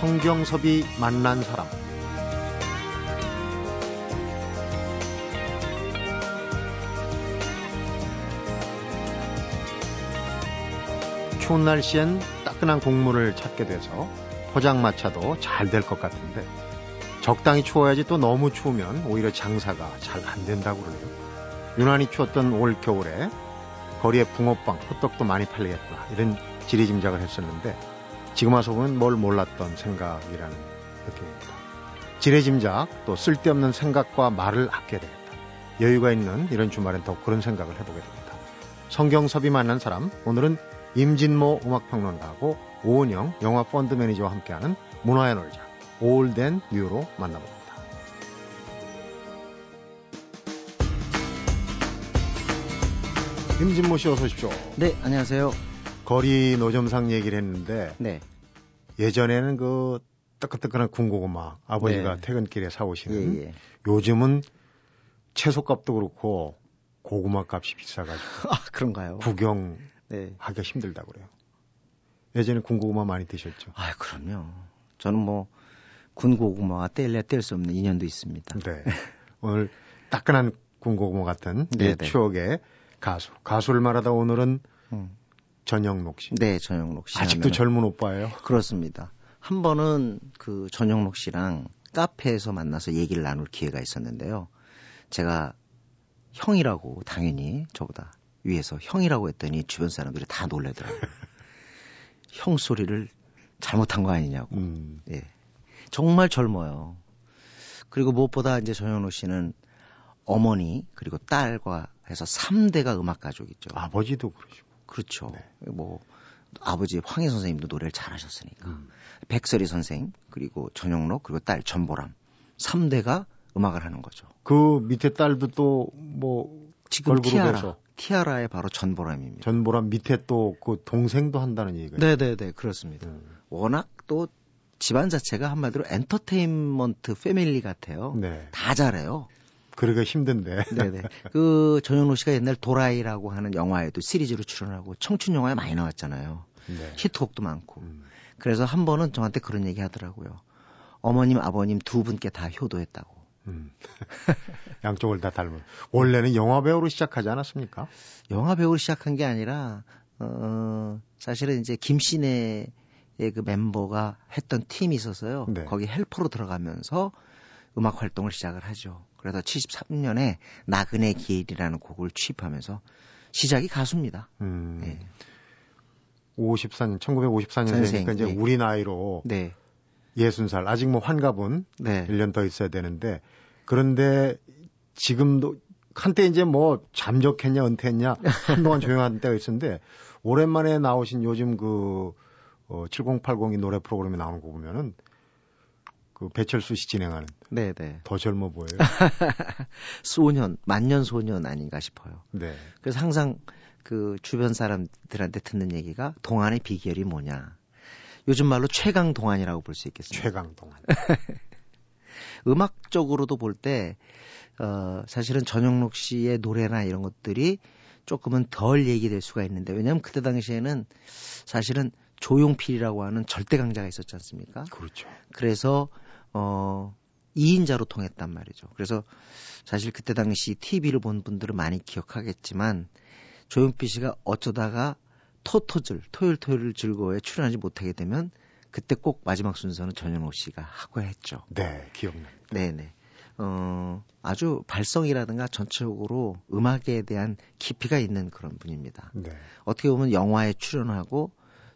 성경섭이 만난 사람 추운 날씨엔 따끈한 국물을 찾게 돼서 포장마차도 잘 될 것 같은데 적당히 추워야지 또 너무 추우면 오히려 장사가 잘 안 된다고 그러네요. 유난히 추웠던 올 겨울에 거리에 붕어빵, 호떡도 많이 팔리겠구나 이런 지리짐작을 했었는데 지금 와서 보면 뭘 몰랐던 생각이라는 느낌입니다. 지레짐작 또 쓸데없는 생각과 말을 아껴야 되겠다. 여유가 있는 이런 주말엔 더 그런 생각을 해보게 됩니다. 성경섭이 만난 사람 오늘은 임진모 음악평론가하고 오은영 영화 펀드 매니저와 함께하는 문화의 놀자 올덴 뮤로 만나봅니다. 임진모 씨 어서 오십시오. 네, 안녕하세요. 거리 노점상 얘기를 했는데 네. 예전에는 그 뜨끈뜨끈한 군고구마 아버지가 네. 퇴근길에 사오시는 예, 예. 요즘은 채소값도 그렇고 고구마 값이 비싸가지고 아, 그런가요? 구경하기가 네. 힘들다고 그래요. 예전에 군고구마 많이 드셨죠? 아, 그럼요. 저는 뭐 군고구마와 뗄래야 뗄수 없는 인연도 있습니다. 네. 오늘 따끈한 군고구마 같은 네, 예, 네. 추억의 가수. 가수를 말하다 오늘은 음. 전영록 씨. 네, 전영록 씨. 아직도 하면은- 젊은 오빠예요. 그렇습니다. 한 번은 그 전영록 씨랑 카페에서 만나서 얘기를 나눌 기회가 있었는데요. 제가 형이라고 당연히 저보다 위에서 형이라고 했더니 주변 사람들이 다 놀래더라고요. 형 소리를 잘못한 거 아니냐고. 음. 예. 정말 젊어요. 그리고 무엇보다 이제 전현우 씨는 어머니 그리고 딸과 해서 3대가 음악 가족이죠. 아버지도 그러시고. 그렇죠. 네. 뭐 아버지 황희 선생님도 노래를 잘하셨으니까. 음. 백설이 선생 그리고 전영록 그리고 딸 전보람 3대가 음악을 하는 거죠. 그 밑에 딸도 또 뭐 지금 티아라 걸그룹에서 티아라의 바로 전보람입니다. 전보람 밑에 또 그 동생도 한다는 얘기가 네네네 그렇습니다. 있어요. 워낙 또 집안 자체가 한마디로 엔터테인먼트 패밀리 같아요. 네. 다 잘해요. 그러기가 힘든데. 네네. 그 전현우 씨가 옛날 도라이라고 하는 영화에도 시리즈로 출연하고 청춘 영화에 많이 나왔잖아요. 네. 히트곡도 많고. 음. 그래서 한 번은 저한테 그런 얘기 하더라고요. 어머님, 아버님 두 분께 다 효도했다고. 음. 양쪽을 다 닮은. 원래는 영화 배우로 시작하지 않았습니까? 영화 배우를 시작한 게 아니라 어 사실은 이제 김신혜의 그 멤버가 했던 팀이 있어서요. 네. 거기 헬퍼로 들어가면서 음악 활동을 시작을 하죠. 그래서 73년에 나그네 길이라는 곡을 취입하면서 시작이 가수입니다. 음. 네. 54년, 1954년생이니까 선생, 이제 예. 우리 나이로 네. 60살. 아직 뭐 환갑은 네. 1년 더 있어야 되는데 그런데 지금도 한때 이제 뭐 잠적했냐 은퇴했냐 한동안 조용한 때가 있었는데 오랜만에 나오신 요즘 그 어, 7080이 노래 프로그램에 나오는 거 보면은 그 배철수 씨 진행하는 네, 네. 더 젊어 보여요. 소년, 만년 소년 아닌가 싶어요. 네. 그래서 항상 그 주변 사람들한테 듣는 얘기가 동안의 비결이 뭐냐. 요즘 말로 최강 동안이라고 볼 수 있겠습니다. 최강동. 음악적으로도 볼 때, 어, 사실은 전영록 씨의 노래나 이런 것들이 조금은 덜 얘기될 수가 있는데, 왜냐하면 그때 당시에는 사실은 조용필이라고 하는 절대 강자가 있었지 않습니까? 그렇죠. 그래서, 어, 2인자로 통했단 말이죠. 그래서 사실 그때 당시 TV를 본 분들은 많이 기억하겠지만, 조용필 씨가 어쩌다가 토토즐, 토요일 토요일 즐거워에 출연하지 못하게 되면, 그때 꼭 마지막 순서는 전현호 씨가 하고 했죠. 네, 기억나. 네네. 어, 아주 발성이라든가 전체적으로 음악에 대한 깊이가 있는 그런 분입니다. 네. 어떻게 보면 영화에 출연하고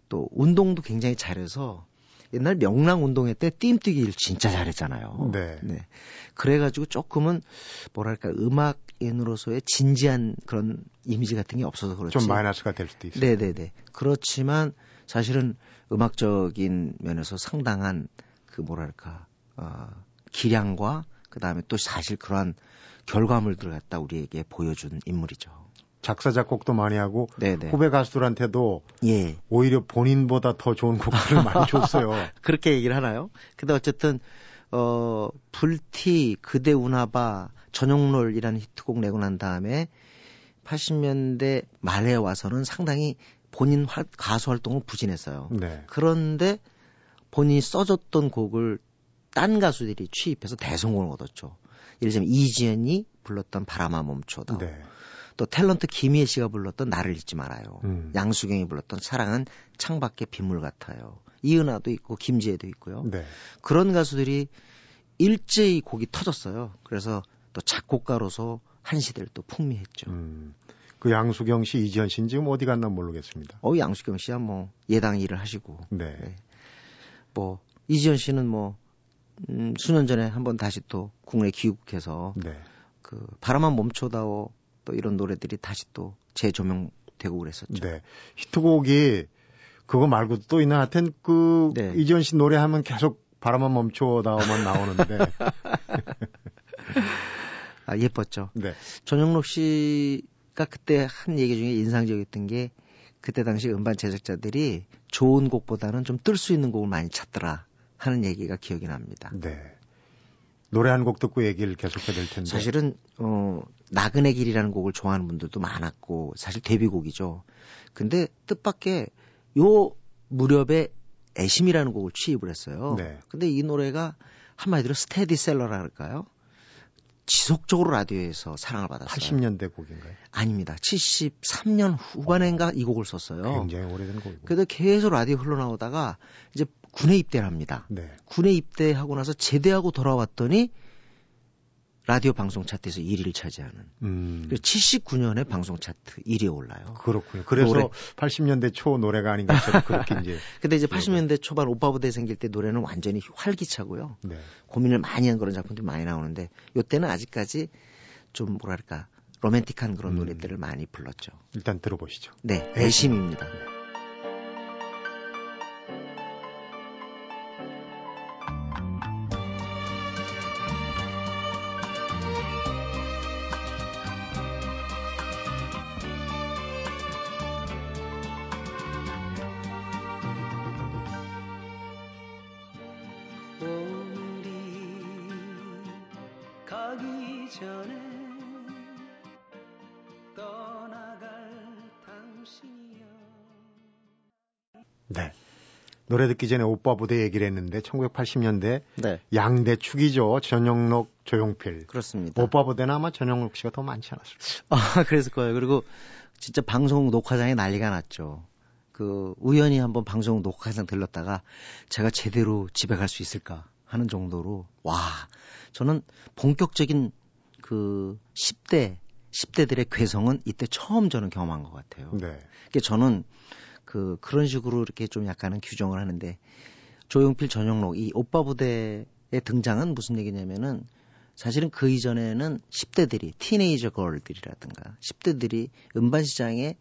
또 운동도 굉장히 잘해서 옛날 명랑 운동회 때 띠뛰기를 진짜 잘했잖아요. 네. 그래가지고 조금은 뭐랄까 음악인으로서의 진지한 그런 이미지 같은 게 없어서 그렇지. 좀 마이너스가 될 수도 있어요. 네네네. 그렇지만 사실은 음악적인 면에서 상당한 그 뭐랄까 어, 기량과 그 다음에 또 사실 그러한 결과물들을 갖다 우리에게 보여준 인물이죠. 작사 작곡도 많이 하고 네네. 후배 가수들한테도 예. 오히려 본인보다 더 좋은 곡들을 많이 줬어요. 그렇게 얘기를 하나요? 근데 어쨌든 어 불티 그대 우나바 전용롤이라는 히트곡 내고 난 다음에 80년대 말에 와서는 상당히 본인 활- 가수 활동을 부진했어요. 네. 그런데 본인이 써줬던 곡을 딴 가수들이 취입해서 대성공을 얻었죠. 예를 들면 이지연이 불렀던 바람아 멈춰다. 네. 또 탤런트 김희애 씨가 불렀던 나를 잊지 말아요. 음. 양수경이 불렀던 사랑은 창밖의 빗물 같아요. 이은하도 있고 김지혜도 있고요. 네. 그런 가수들이 일제히 곡이 터졌어요. 그래서 또 작곡가로서 한 시대를 또 풍미했죠. 음. 그 양수경 씨, 이지현 씨는 지금 어디 갔나 모르겠습니다. 어, 양수경 씨야 뭐 예당 일을 하시고. 네. 네. 뭐 이지현 씨는 뭐 음, 수년 전에 한번 다시 또 국내 귀국해서 네. 그 바람만 멈춰다오 또 이런 노래들이 다시 또 재조명되고 그랬었죠. 네. 히트곡이 그거 말고도 또 있나 하여튼 그 네. 이지현 씨 노래하면 계속 바람만 멈춰다오만 나오는데 아, 예뻤죠. 네. 전영록 씨가 그때 한 얘기 중에 인상적이었던 게 그때 당시 음반 제작자들이 좋은 곡보다는 좀 뜰 수 있는 곡을 많이 찾더라 하는 얘기가 기억이 납니다. 네. 노래 한 곡 듣고 얘기를 계속해야 될 텐데. 사실은 어 나그네 길이라는 곡을 좋아하는 분들도 많았고 사실 데뷔곡이죠. 근데 뜻밖의 요 무렵에 애심이라는 곡을 취입을 했어요. 네. 근데 이 노래가 한마디로 스테디셀러라 할까요? 지속적으로 라디오에서 사랑을 받았어요. 80년대 곡인가요? 아닙니다. 73년 후반인가 어, 이 곡을 썼어요. 굉장히 오래된 곡이고. 그래도 계속 라디오 흘러나오다가 이제 군에 입대를 합니다. 네. 군에 입대하고 나서 제대하고 돌아왔더니 라디오 방송 차트에서 1위를 차지하는. 음. 79년에 방송 차트 1위에 올라요. 그렇군요. 그래서 노래. 80년대 초 노래가 아닌가 싶어 그렇게 이제. 근데 이제 80년대 초반 오빠 부대 생길 때 노래는 완전히 활기차고요. 네. 고민을 많이 한 그런 작품들이 많이 나오는데 요때는 아직까지 좀 뭐랄까 로맨틱한 그런 음. 노래들을 많이 불렀죠. 일단 들어보시죠. 네, 애심입니다. 네. 노래 듣기 전에 오빠 부대 얘기를 했는데 1980년대 네. 양대 축이죠. 전영록, 조용필. 그렇습니다. 오빠 부대는 아마 전영록 씨가 더 많지 않았을까. 아, 그랬을 거예요. 그리고 진짜 방송 녹화장에 난리가 났죠. 그 우연히 한번 방송 녹화장 들렀다가 제가 제대로 집에 갈 수 있을까 하는 정도로 와 저는 본격적인 그 10대 10대들의 괴성은 이때 처음 저는 경험한 것 같아요. 네. 그러니까 저는 그 그런 식으로 이렇게 좀 약간은 규정을 하는데 조용필 전용록 이 오빠 부대의 등장은 무슨 얘기냐면은 사실은 그 이전에는 10대들이 티네이저 걸들이라든가 10대들이 음반 시장에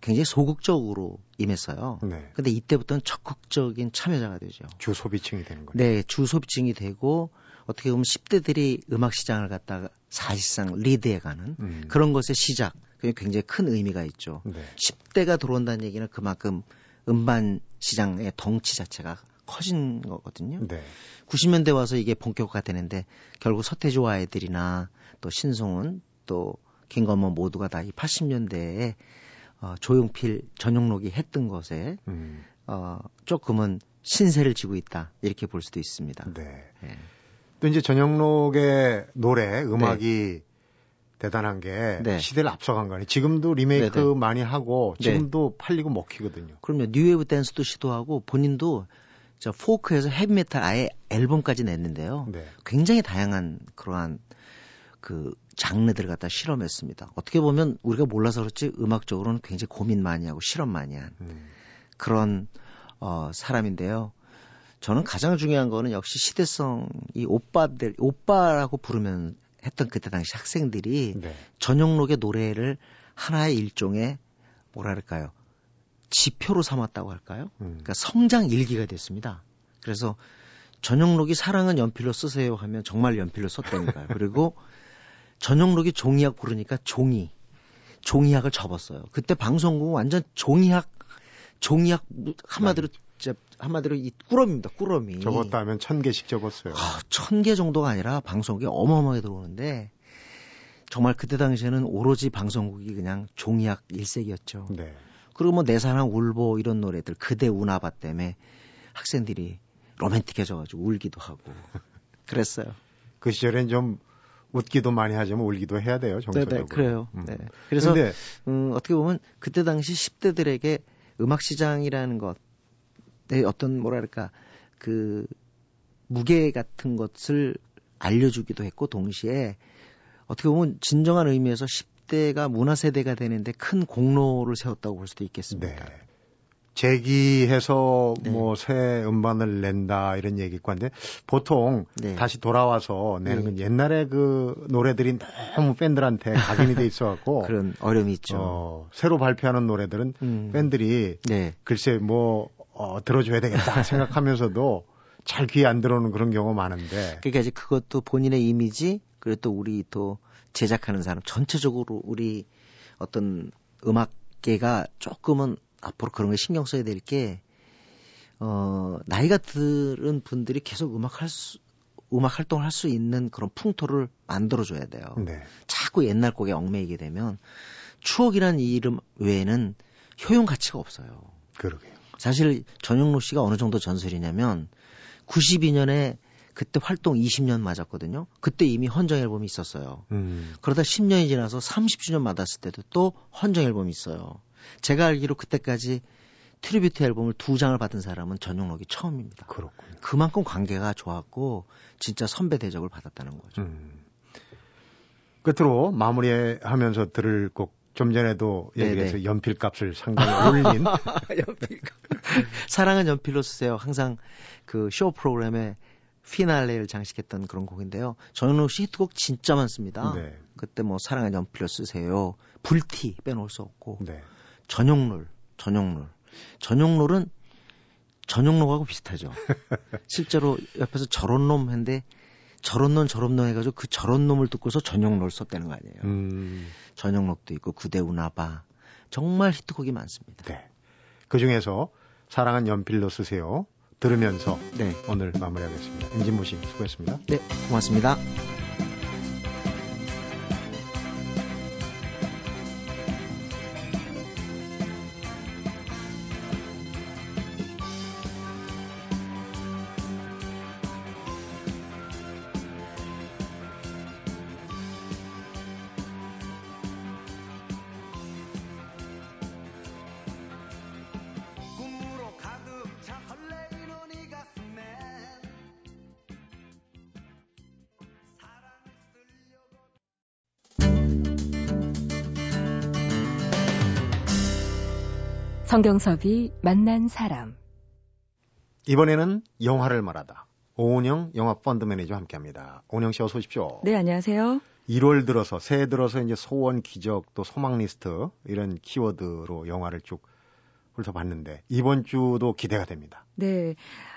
굉장히 소극적으로 임했어요. 네. 근데 이때부터는 적극적인 참여자가 되죠. 주 소비층이 되는 거죠. 네, 주 소비층이 되고 어떻게 보면 10대들이 음악 시장을 갖다가 사실상 리드해가는 음. 그런 것의 시작. 그게 굉장히 큰 의미가 있죠. 네. 10대가 들어온다는 얘기는 그만큼 음반 시장의 덩치 자체가 커진 거거든요. 네. 90년대 와서 이게 본격화 되는데 결국 서태지와 아이들이나 또 신송은 또 김건모 모두가 다 이 80년대에 어, 조용필 전용록이 했던 것에 음. 어, 조금은 신세를 지고 있다 이렇게 볼 수도 있습니다. 네. 네. 또 이제 전영록의 노래 음악이 네. 대단한 게 네. 시대를 앞서간 거 아니에요. 지금도 리메이크 네네. 네. 많이 하고 네. 지금도 네. 팔리고 먹히거든요. 그럼요. 뉴웨이브 댄스도 시도하고 본인도 저 포크에서 헤비메탈 아예 앨범까지 냈는데요. 네. 굉장히 다양한 그러한 그 장르들을 갖다 실험했습니다. 어떻게 보면 우리가 몰라서 그렇지 음악적으로는 굉장히 고민 많이 하고 실험 많이 한 음. 그런 어 사람인데요. 저는 가장 중요한 거는 역시 시대성 이 오빠들 오빠라고 부르면 했던 그때 당시 학생들이 네. 전용록의 노래를 하나의 일종의 뭐랄까요 지표로 삼았다고 할까요? 음. 그러니까 성장 일기가 됐습니다. 그래서 전용록이 사랑은 연필로 쓰세요 하면 정말 연필로 썼다니까요. 그리고 전용록이 종이학 부르니까 종이 종이학을 접었어요. 그때 방송국 완전 종이학 종이학 한마디로 진짜 한마디로 이 꾸러미입니다. 꾸러미. 적었다 하면 천 개씩 적었어요. 아, 천개 정도가 아니라 방송국이 어마어마하게 들어오는데 정말 그때 당시에는 오로지 방송국이 그냥 종이학 일색이었죠. 네. 그리고 뭐 내 사랑 울보 이런 노래들 그대 운하바 때문에 학생들이 로맨틱해져가지고 울기도 하고 그랬어요. 그 시절엔 좀 웃기도 많이 하지만 울기도 해야 돼요, 정서적으로. 네네, 그래요. 음. 네. 그래서 근데, 음, 어떻게 보면 그때 당시 10대들에게 음악 시장이라는 것, 의 어떤 뭐랄까 그 무게 같은 것을 알려주기도 했고 동시에 어떻게 보면 진정한 의미에서 10대가 문화 세대가 되는데 큰 공로를 세웠다고 볼 수도 있겠습니다. 네. 재기해서 네. 뭐새 음반을 낸다 이런 얘기관데 보통 네. 다시 돌아와서 내는 건 네. 옛날에 그 노래들이 너무 팬들한테 각인이 돼 있어갖고 그런 어려움이 있죠. 어, 새로 발표하는 노래들은 음. 팬들이 네. 글쎄 뭐 어, 들어줘야 되겠다 생각하면서도 잘 귀에 안 들어오는 그런 경우가 많은데. 그러니까 이제 그것도 본인의 이미지 그리고 또 우리 또 제작하는 사람 전체적으로 우리 어떤 음악계가 조금은 앞으로 그런 거 신경 써야 될 게, 어, 나이가 들은 분들이 계속 음악 할 수, 음악 활동을 할 수 있는 그런 풍토를 만들어줘야 돼요. 네. 자꾸 옛날 곡에 얽매이게 되면 추억이라는 이름 외에는 효용 가치가 없어요. 그러게요. 사실 전영록 씨가 어느 정도 전설이냐면 92년에 그때 활동 20년 맞았거든요. 그때 이미 헌정 앨범이 있었어요. 음. 그러다 10년이 지나서 30주년 맞았을 때도 또 헌정 앨범이 있어요. 제가 알기로 그때까지 tribute 앨범을 두 장을 받은 사람은 전영록이 처음입니다. 그렇군요. 그만큼 관계가 좋았고 진짜 선배 대접을 받았다는 거죠. 음. 끝으로 마무리하면서 들을 곡 좀 전에도 얘기해서 연필값을 상당히 올린 연필값. 사랑은 연필로 쓰세요. 항상 그 쇼 프로그램에 피날레를 장식했던 그런 곡인데요. 전용록 씨 히트곡 진짜 많습니다. 네. 그때 뭐 사랑은 연필로 쓰세요. 불티 빼놓을 수 없고. 네. 전용롤, 전용롤. 전용롤은 전용록하고 비슷하죠. 실제로 옆에서 저런 놈 했는데 저런 놈 저런 놈 해가지고 그 저런 놈을 듣고서 전용롤 썼다는 거 아니에요. 음. 전용록도 있고 그대우나봐 정말 히트곡이 많습니다. 네. 그 중에서 사랑한 연필로 쓰세요. 들으면서 네. 오늘 마무리하겠습니다. 임진모 씨 수고했습니다. 네, 고맙습니다. 성경섭이 만난 사람. 이번에는 영화를 말하다. 오은영 영화 펀드 매니저와 함께합니다. 오은영 씨 어서 오십시오. 네, 안녕하세요. 1월 들어서 새해 들어서 이제 소원, 기적, 또 소망 리스트 이런 키워드로 영화를 쭉 훑어봤는데 이번 주도 기대가 됩니다. 네.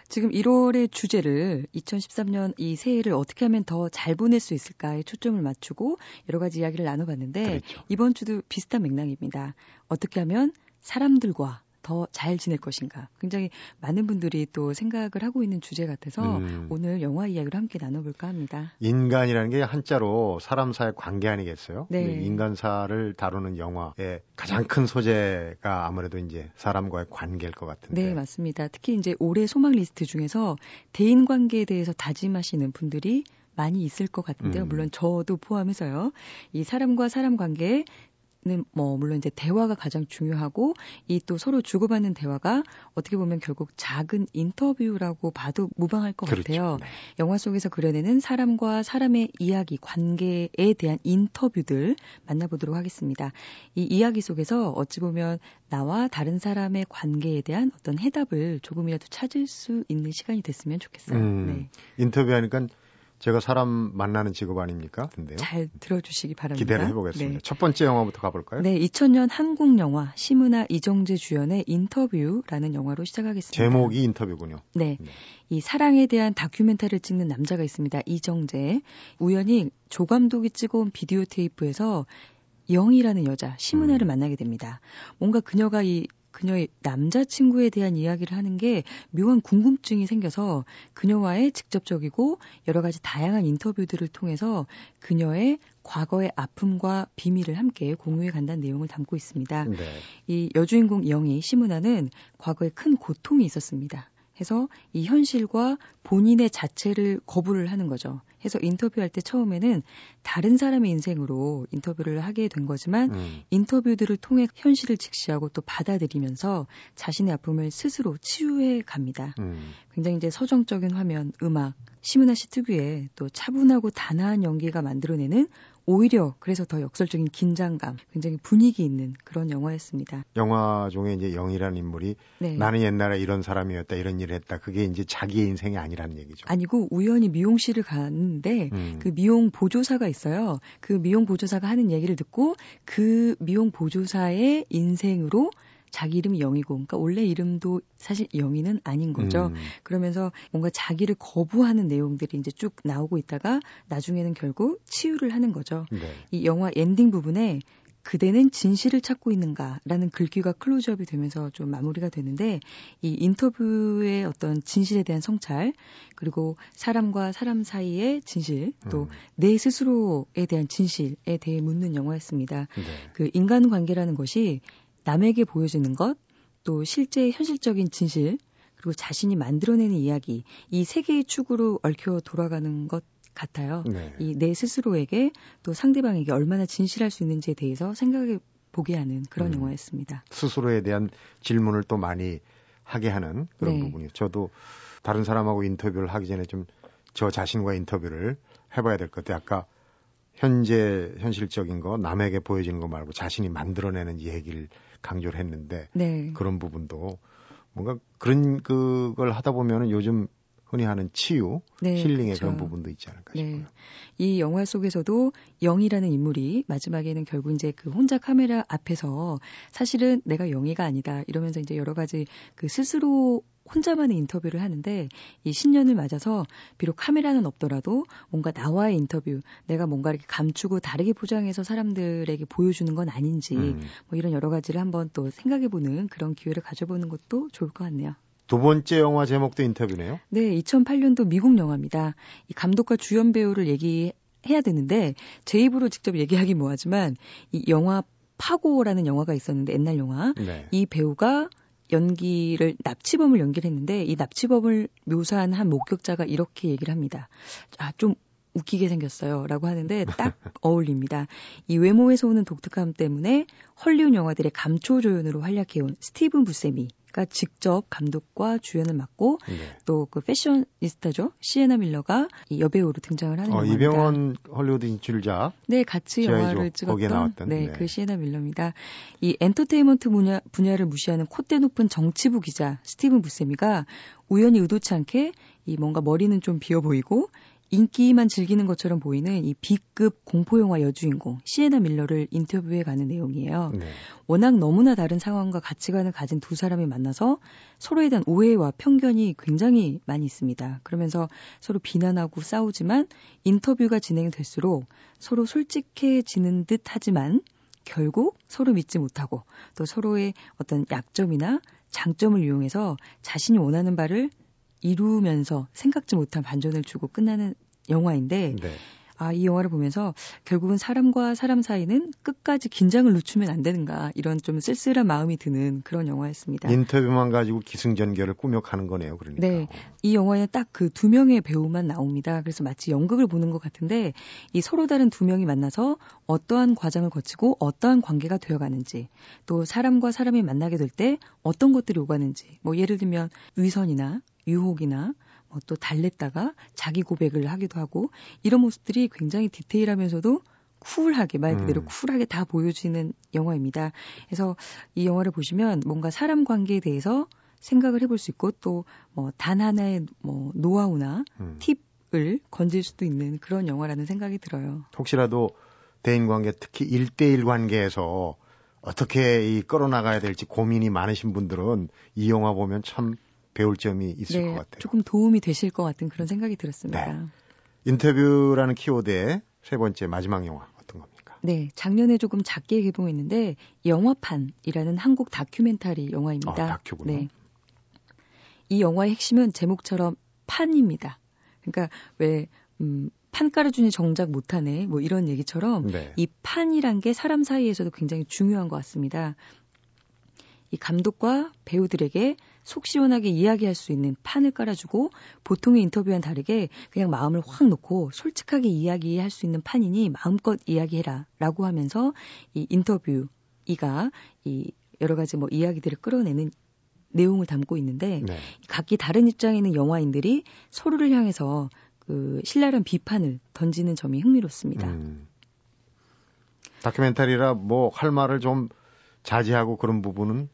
지금 1월의 주제를 2013년 이 새해를 어떻게 하면 더 잘 보낼 수 있을까에 초점을 맞추고 여러 가지 이야기를 나눠봤는데 그렇죠. 이번 주도 비슷한 맥락입니다. 어떻게 하면 사람들과 더 잘 지낼 것인가. 굉장히 많은 분들이 또 생각을 하고 있는 주제 같아서 음. 오늘 영화 이야기를 함께 나눠볼까 합니다. 인간이라는 게 한자로 사람 사의 관계 아니겠어요? 네. 인간사를 다루는 영화의 가장 큰 소재가 아무래도 이제 사람과의 관계일 것 같은데. 네, 맞습니다. 특히 이제 올해 소망 리스트 중에서 대인 관계에 대해서 다짐하시는 분들이 많이 있을 것 같은데요. 음. 물론 저도 포함해서요. 이 사람과 사람 관계에 뭐 물론 이제 대화가 가장 중요하고 이 또 서로 주고받는 대화가 어떻게 보면 결국 작은 인터뷰라고 봐도 무방할 것 그렇죠. 같아요. 네. 영화 속에서 그려내는 사람과 사람의 이야기, 관계에 대한 인터뷰들 만나보도록 하겠습니다. 이 이야기 속에서 어찌 보면 나와 다른 사람의 관계에 대한 어떤 해답을 조금이라도 찾을 수 있는 시간이 됐으면 좋겠어요. 음, 네. 인터뷰하니까 제가 사람 만나는 직업 아닙니까? 근데요. 잘 들어주시기 바랍니다. 기대를 해보겠습니다. 네. 첫 번째 영화부터 가볼까요? 네, 2000년 한국 영화 심은하 이정재 주연의 인터뷰라는 영화로 시작하겠습니다. 제목이 인터뷰군요. 네. 네. 이 사랑에 대한 다큐멘터리를 찍는 남자가 있습니다. 이정재. 우연히 조 감독이 찍어온 비디오 테이프에서 영이라는 여자 심은하를 음. 만나게 됩니다. 뭔가 그녀가 이 그녀의 남자친구에 대한 이야기를 하는 게 묘한 궁금증이 생겨서 그녀와의 직접적이고 여러 가지 다양한 인터뷰들을 통해서 그녀의 과거의 아픔과 비밀을 함께 공유해 간다는 내용을 담고 있습니다. 네. 이 여주인공 영희 시문화는 과거에 큰 고통이 있었습니다. 해서 이 현실과 본인의 자체를 거부를 하는 거죠. 해서 인터뷰할 때 처음에는 다른 사람의 인생으로 인터뷰를 하게 된 거지만 음. 인터뷰들을 통해 현실을 직시하고 또 받아들이면서 자신의 아픔을 스스로 치유해 갑니다. 음. 굉장히 이제 서정적인 화면, 음악, 심은하 씨 특유의 또 차분하고 단아한 연기가 만들어내는 오히려 그래서 더 역설적인 긴장감, 굉장히 분위기 있는 그런 영화였습니다. 영화 중에 이제 영이라는 인물이 네. 나는 옛날에 이런 사람이었다, 이런 일을 했다. 그게 이제 자기의 인생이 아니라는 얘기죠. 아니고 우연히 미용실을 갔는데 음. 그 미용 보조사가 있어요. 그 미용 보조사가 하는 얘기를 듣고 그 미용 보조사의 인생으로 자기 이름이 영이고, 그러니까 원래 이름도 사실 영이는 아닌 거죠. 음. 그러면서 뭔가 자기를 거부하는 내용들이 이제 쭉 나오고 있다가 나중에는 결국 치유를 하는 거죠. 네. 이 영화 엔딩 부분에 그대는 진실을 찾고 있는가라는 글귀가 클로즈업이 되면서 좀 마무리가 되는데 이 인터뷰의 어떤 진실에 대한 성찰 그리고 사람과 사람 사이의 진실 또 내 음. 스스로에 대한 진실에 대해 묻는 영화였습니다. 네. 그 인간 관계라는 것이 남에게 보여주는 것, 또 실제 현실적인 진실, 그리고 자신이 만들어내는 이야기, 이 세 개의 축으로 얽혀 돌아가는 것 같아요. 네. 이내 스스로에게 또 상대방에게 얼마나 진실할 수 있는지에 대해서 생각해 보게 하는 그런 음, 영화였습니다. 스스로에 대한 질문을 또 많이 하게 하는 그런 네. 부분이요. 저도 다른 사람하고 인터뷰를 하기 전에 좀 저 자신과 인터뷰를 해봐야 될 것 같아요. 아까 현재 현실적인 거 남에게 보여지는 거 말고 자신이 만들어내는 얘기를 강조를 했는데 네. 그런 부분도 뭔가 그런 그걸 하다 보면은 요즘 흔히 하는 치유, 네, 힐링의 그렇죠. 그런 부분도 있지 않을까 네. 싶어요. 네. 이 영화 속에서도 영이라는 인물이 마지막에는 결국 이제 그 혼자 카메라 앞에서 사실은 내가 영이가 아니다 이러면서 이제 여러 가지 그 스스로 혼자만의 인터뷰를 하는데 이 신년을 맞아서 비록 카메라는 없더라도 뭔가 나와의 인터뷰, 내가 뭔가 이렇게 감추고 다르게 포장해서 사람들에게 보여주는 건 아닌지 음. 뭐 이런 여러 가지를 한번 또 생각해보는 그런 기회를 가져보는 것도 좋을 것 같네요. 두 번째 영화 제목도 인터뷰네요. 네, 2008년도 미국 영화입니다. 이 감독과 주연 배우를 얘기해야 되는데 제 입으로 직접 얘기하기 뭐하지만 이 영화 파고라는 영화가 있었는데 옛날 영화 네. 이 배우가 연기를 납치범을 연기를 했는데 이 납치범을 묘사한 한 목격자가 이렇게 얘기를 합니다. 아, 좀 웃기게 생겼어요. 라고 하는데 딱 어울립니다. 이 외모에서 오는 독특함 때문에 헐리우드 영화들의 감초 조연으로 활약해온 스티븐 부세미 가 직접 감독과 주연을 맡고 네. 또그 패셔니스타죠 시에나 밀러가 이 여배우로 등장을 하는 어. 이병헌 헐리우드 인출자. 네, 같이 영화를 찍었던 나왔던, 네, 네, 그 시에나 밀러입니다. 이 엔터테인먼트 분야, 분야를 무시하는 콧대 높은 정치부 기자 스티븐 부세미가 우연히 의도치 않게 이 뭔가 머리는 좀 비어 보이고 인기만 즐기는 것처럼 보이는 이 B급 공포영화 여주인공 시에나 밀러를 인터뷰해 가는 내용이에요. 네. 워낙 너무나 다른 상황과 가치관을 가진 두 사람이 만나서 서로에 대한 오해와 편견이 굉장히 많이 있습니다. 그러면서 서로 비난하고 싸우지만 인터뷰가 진행이 될수록 서로 솔직해지는 듯 하지만 결국 서로 믿지 못하고 또 서로의 어떤 약점이나 장점을 이용해서 자신이 원하는 바를 이루면서 생각지 못한 반전을 주고 끝나는 영화인데 네. 아, 이 영화를 보면서 결국은 사람과 사람 사이는 끝까지 긴장을 늦추면 안 되는가 이런 좀 쓸쓸한 마음이 드는 그런 영화였습니다. 인터뷰만 가지고 기승전결을 꾸며가는 거네요. 그러니까. 네. 이 영화에 딱그 두 명의 배우만 나옵니다. 그래서 마치 연극을 보는 것 같은데 이 서로 다른 두 명이 만나서 어떠한 과정을 거치고 어떠한 관계가 되어가는지 또 사람과 사람이 만나게 될 때 어떤 것들이 오가는지 뭐 예를 들면 위선이나 유혹이나 뭐 또 달랬다가 자기 고백을 하기도 하고 이런 모습들이 굉장히 디테일하면서도 쿨하게 말 그대로 음. 쿨하게 다 보여지는 영화입니다. 그래서 이 영화를 보시면 뭔가 사람 관계에 대해서 생각을 해볼 수 있고 또 뭐 단 하나의 뭐 노하우나 음. 팁을 건질 수도 있는 그런 영화라는 생각이 들어요. 혹시라도 대인 관계 특히 일대일 관계에서 어떻게 이 끌어나가야 될지 고민이 많으신 분들은 이 영화 보면 참 배울 점이 있을 네, 것 같아요. 조금 도움이 되실 것 같은 그런 생각이 들었습니다. 네. 인터뷰라는 키워드의 세 번째 마지막 영화 어떤 겁니까? 네, 작년에 조금 작게 개봉했는데 영화판이라는 한국 다큐멘터리 영화입니다. 아, 다큐군요. 네. 이 영화의 핵심은 제목처럼 판입니다. 그러니까 왜 음, 판 깔아주니 정작 못하네 뭐 이런 얘기처럼 네. 이 판이란 게 사람 사이에서도 굉장히 중요한 것 같습니다. 이 감독과 배우들에게 속 시원하게 이야기할 수 있는 판을 깔아주고 보통의 인터뷰와는 다르게 그냥 마음을 확 놓고 솔직하게 이야기할 수 있는 판이니 마음껏 이야기해라 라고 하면서 이 인터뷰 이가 이 여러 가지 뭐 이야기들을 끌어내는 내용을 담고 있는데 네. 각기 다른 입장에 있는 영화인들이 서로를 향해서 그 신랄한 비판을 던지는 점이 흥미롭습니다. 음. 다큐멘터리라 뭐 할 말을 좀 자제하고 그런 부분은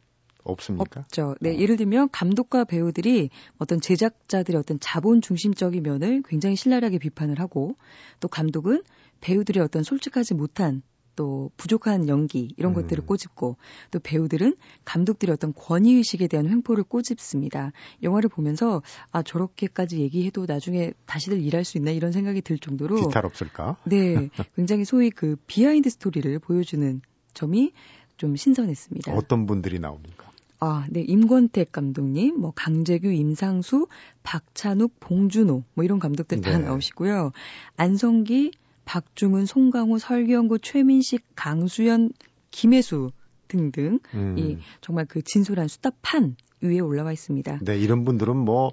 없습니까? 없죠. 네, 어. 예를 들면 감독과 배우들이 어떤 제작자들의 어떤 자본 중심적인 면을 굉장히 신랄하게 비판을 하고 또 감독은 배우들의 어떤 솔직하지 못한 또 부족한 연기 이런 음. 것들을 꼬집고 또 배우들은 감독들의 어떤 권위 의식에 대한 횡포를 꼬집습니다. 영화를 보면서 아 저렇게까지 얘기해도 나중에 다시들 일할 수 있나 이런 생각이 들 정도로 뒤탈 없을까? 네, 굉장히 소위 그 behind story를 보여주는 점이 좀 신선했습니다. 어떤 분들이 나옵니까? 아, 네, 임권택 감독님, 뭐 강재규, 임상수, 박찬욱, 봉준호, 뭐 이런 감독들 다 네. 나오시고요. 안성기, 박중훈, 송강호, 설경구, 최민식, 강수연, 김혜수 등등 음. 이 정말 그 진솔한 수다판 위에 올라와 있습니다. 네, 이런 분들은 뭐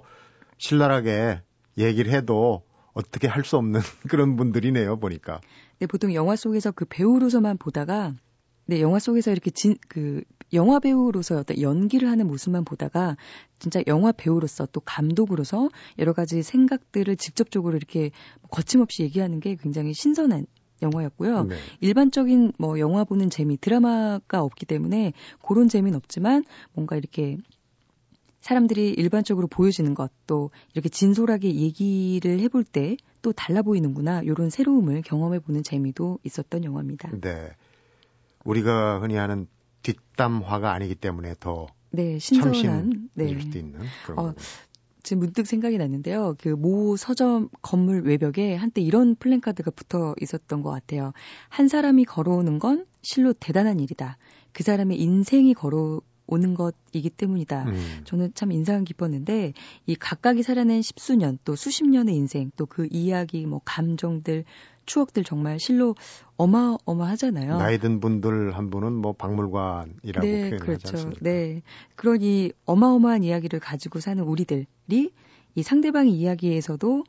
신랄하게 얘기를 해도 어떻게 할 수 없는 그런 분들이네요, 보니까. 네, 보통 영화 속에서 그 배우로서만 보다가 네, 영화 속에서 이렇게 진, 그, 영화 배우로서 어떤 연기를 하는 모습만 보다가 진짜 영화 배우로서 또 감독으로서 여러 가지 생각들을 직접적으로 이렇게 거침없이 얘기하는 게 굉장히 신선한 영화였고요. 네. 일반적인 뭐 영화 보는 재미, 드라마가 없기 때문에 그런 재미는 없지만 뭔가 이렇게 사람들이 일반적으로 보여지는 것, 또 이렇게 진솔하게 얘기를 해볼 때 또 달라 보이는구나, 이런 새로움을 경험해보는 재미도 있었던 영화입니다. 네. 우리가 흔히 하는 뒷담화가 아니기 때문에 더 네, 신선한 네. 수도 있는 그런 어, 지금 문득 생각이 났는데요. 그 모 서점 건물 외벽에 한때 이런 플랜카드가 붙어 있었던 것 같아요. 한 사람이 걸어오는 건 실로 대단한 일이다. 그 사람의 인생이 걸어 오는 것이기 때문이다. 음. 저는 참 인상 깊었는데 이 각각이 살아낸 십수년 또 수십 년의 인생 또 그 이야기 뭐 감정들 추억들 정말 실로 어마어마하잖아요. 나이 든 분들 한 분은 뭐 박물관이라고 네, 표현하지 그렇죠. 않습니까? 네. 그런 이 어마어마한 이야기를 가지고 사는 우리들이 이 상대방의 이야기에서도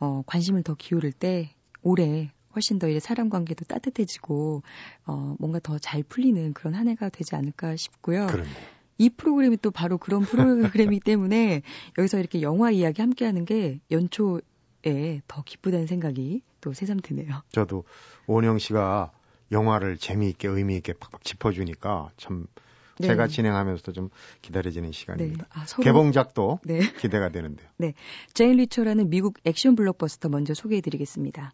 어, 관심을 더 기울일 때 올해 훨씬 더 이제 사람 관계도 따뜻해지고 어, 뭔가 더 잘 풀리는 그런 한 해가 되지 않을까 싶고요. 그러네. 이 프로그램이 또 바로 그런 프로그램이기 때문에 여기서 이렇게 영화 이야기 함께 하는 게 연초에 더 기쁘다는 생각이 또 새삼 드네요. 저도 원영 씨가 영화를 재미있게 의미 있게 팍팍 짚어주니까 참 네. 제가 진행하면서도 좀 기다려지는 시간입니다. 네. 아, 서로... 개봉작도 네. 기대가 되는데요. 네, 잭 리처라는 미국 액션 블록버스터 먼저 소개해드리겠습니다.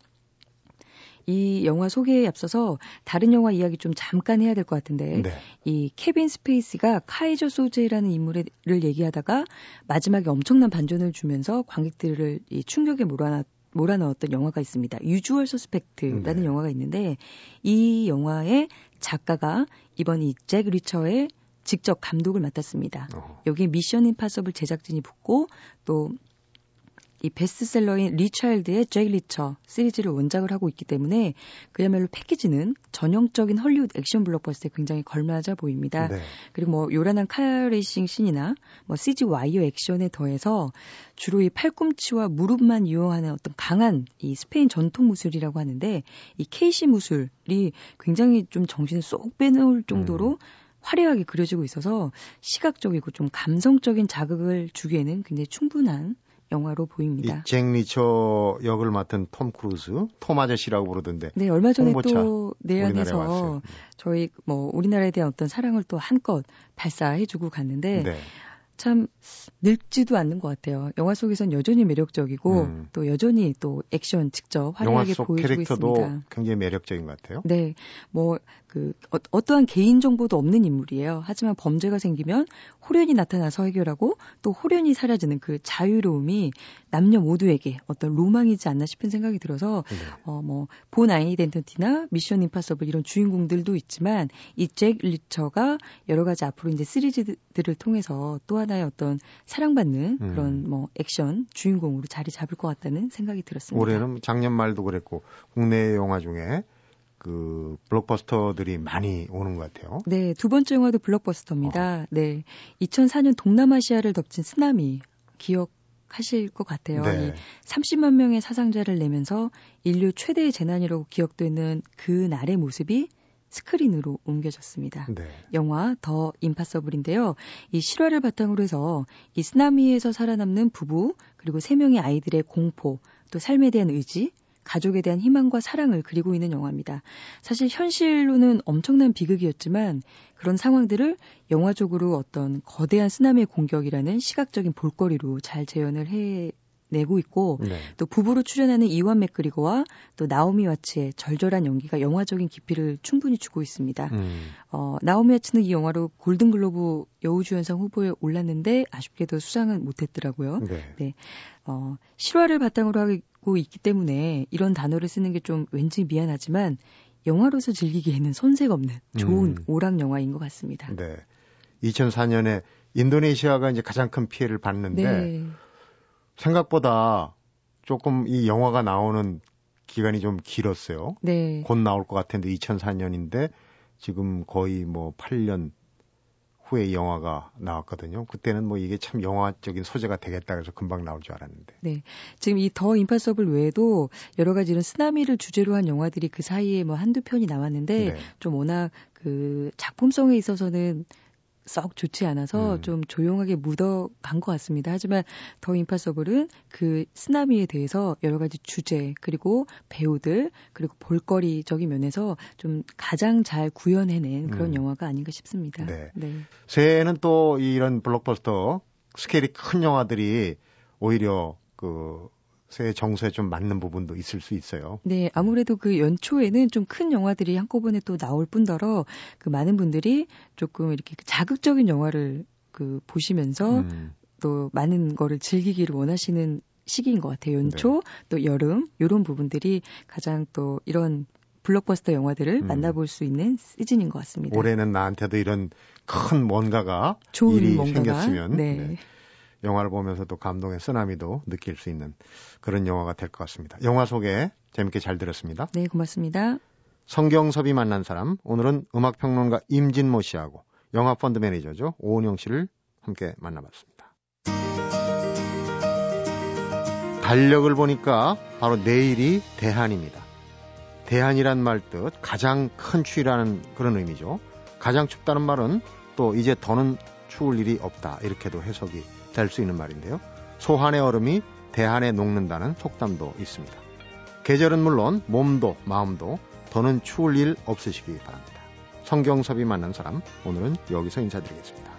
이 영화 소개에 앞서서 다른 영화 이야기 좀 잠깐 해야 될 것 같은데 네. 이 케빈 스페이시가 카이저 소제라는 인물을 얘기하다가 마지막에 엄청난 반전을 주면서 관객들을 이 충격에 몰아놨 몰아넣었던 영화가 있습니다. 유주얼 서스펙트라는 네. 영화가 있는데 이 영화의 작가가 이번 이 잭 리처의 직접 감독을 맡았습니다. 어. 여기에 미션 임파서블 제작진이 붙고 또 이 베스트셀러인 리 차일드의 잭 리처 시리즈를 원작을 하고 있기 때문에 그야말로 패키지는 전형적인 헐리우드 액션 블록버스터에 굉장히 걸맞아 보입니다. 네. 그리고 뭐 요란한 car racing scene이나 뭐 CG 와이어 액션에 더해서 주로 이 팔꿈치와 무릎만 이용하는 어떤 강한 이 스페인 전통 무술이라고 하는데 이 케이시 무술이 굉장히 좀 정신을 쏙 빼놓을 정도로 음. 화려하게 그려지고 있어서 시각적이고 좀 감성적인 자극을 주기에는 굉장히 충분한 영화로 보입니다. 이 잭 리처 역을 맡은 톰 크루즈, 톰 아저씨라고 부르던데. 네, 얼마 전에 또 내한해서 저희 뭐 우리나라에 대한 어떤 사랑을 또 한껏 발사해주고 갔는데 네. 참 늙지도 않는 것 같아요. 영화 속에선 여전히 매력적이고 음. 또 여전히 또 액션 직접 화려하게 보여주고 캐릭터도 있습니다. 굉장히 매력적인 것 같아요. 네, 뭐 그 어, 떠한 개인 정보도 없는 인물이에요. 하지만 범죄가 생기면 호련이 나타나서 해결하고 또 호련이 사라지는 그 자유로움이 남녀 모두에게 어떤 로망이지 않나 싶은 생각이 들어서 네. 어뭐 본 아이덴티티나 미션 임파서블 이런 주인공들도 있지만 이 잭 리처가 여러 가지 앞으로 이제 시리즈들을 통해서 또 하나의 어떤 사랑받는 음. 그런 뭐 액션 주인공으로 자리 잡을 것 같다는 생각이 들었습니다. 올해는 작년 말도 그랬고 국내 영화 중에 그 블록버스터들이 많이 오는 것 같아요. 네, 두 번째 영화도 블록버스터입니다. 어. 네. 2004년 동남아시아를 덮친 쓰나미 기억 하실 것 같아요. 네. 30만 명의 사상자를 내면서 인류 최대의 재난이라고 기억되는 그 날의 모습이 스크린으로 옮겨졌습니다. 네. 영화 더 임파서블인데요. 이 실화를 바탕으로 해서 이 쓰나미에서 살아남는 부부 그리고 세 명의 아이들의 공포 또 삶에 대한 의지 가족에 대한 희망과 사랑을 그리고 있는 영화입니다. 사실 현실로는 엄청난 비극이었지만 그런 상황들을 영화적으로 어떤 거대한 쓰나미의 공격이라는 시각적인 볼거리로 잘 재현을 해 내고 있고 네. 또 부부로 출연하는 이완 맥그리거와 또 나오미 와츠의 절절한 연기가 영화적인 깊이를 충분히 주고 있습니다. 음. 어, 나오미 와츠는 이 영화로 골든글로브 여우주연상 후보에 올랐는데 아쉽게도 수상은 못했더라고요. 네. 네. 어, 실화를 바탕으로 하고 있기 때문에 이런 단어를 쓰는 게 좀 왠지 미안하지만 영화로서 즐기기에는 손색 없는 좋은 음. 오락 영화인 것 같습니다. 네. 2004년에 인도네시아가 이제 가장 큰 피해를 봤는데 네. 생각보다 조금 이 영화가 나오는 기간이 좀 길었어요. 네. 곧 나올 것 같은데 2004년인데 지금 거의 뭐 8년 후에 이 영화가 나왔거든요. 그때는 뭐 이게 참 영화적인 소재가 되겠다 그래서 금방 나올 줄 알았는데. 네. 지금 이 더 임파서블 외에도 여러 가지 이런 쓰나미를 주제로 한 영화들이 그 사이에 뭐 한두 편이 나왔는데 네. 좀 워낙 그 작품성에 있어서는 썩 좋지 않아서 음. 좀 조용하게 묻어간 것 같습니다. 하지만 더 임파서블은 그 쓰나미에 대해서 여러 가지 주제 그리고 배우들 그리고 볼거리적인 면에서 좀 가장 잘 구현해낸 그런 음. 영화가 아닌가 싶습니다. 네. 네. 새해에는 또 이런 블록버스터 스케일이 큰 영화들이 오히려 그 새 정서에 좀 맞는 부분도 있을 수 있어요. 네, 아무래도 그 연초에는 좀 큰 영화들이 한꺼번에 또 나올 뿐더러 그 많은 분들이 조금 이렇게 그 자극적인 영화를 그 보시면서 음. 또 많은 거를 즐기기를 원하시는 시기인 것 같아요. 연초 네. 또 여름 이런 부분들이 가장 또 이런 블록버스터 영화들을 음. 만나볼 수 있는 시즌인 것 같습니다. 올해는 나한테도 이런 큰 뭔가가 좋은 일이 뭔가가, 생겼으면 네. 네. 영화를 보면서도 감동의 쓰나미도 느낄 수 있는 그런 영화가 될 것 같습니다. 영화 소개 재밌게 잘 들었습니다. 네, 고맙습니다. 성경섭이 만난 사람, 오늘은 음악평론가 임진모 씨하고 영화 펀드 매니저죠. 오은영 씨를 함께 만나봤습니다. 달력을 보니까 바로 내일이 대한입니다. 대한이란 말 뜻 가장 큰 추위라는 그런 의미죠. 가장 춥다는 말은 또 이제 더는 추울 일이 없다 이렇게도 해석이 될수 있는 말인데요. 소한의 얼음이 대한에 녹는다는 속담도 있습니다. 계절은 물론 몸도 마음도 더는 추울 일 없으시기 바랍니다. 성경섭이 만난 사람 오늘은 여기서 인사드리겠습니다.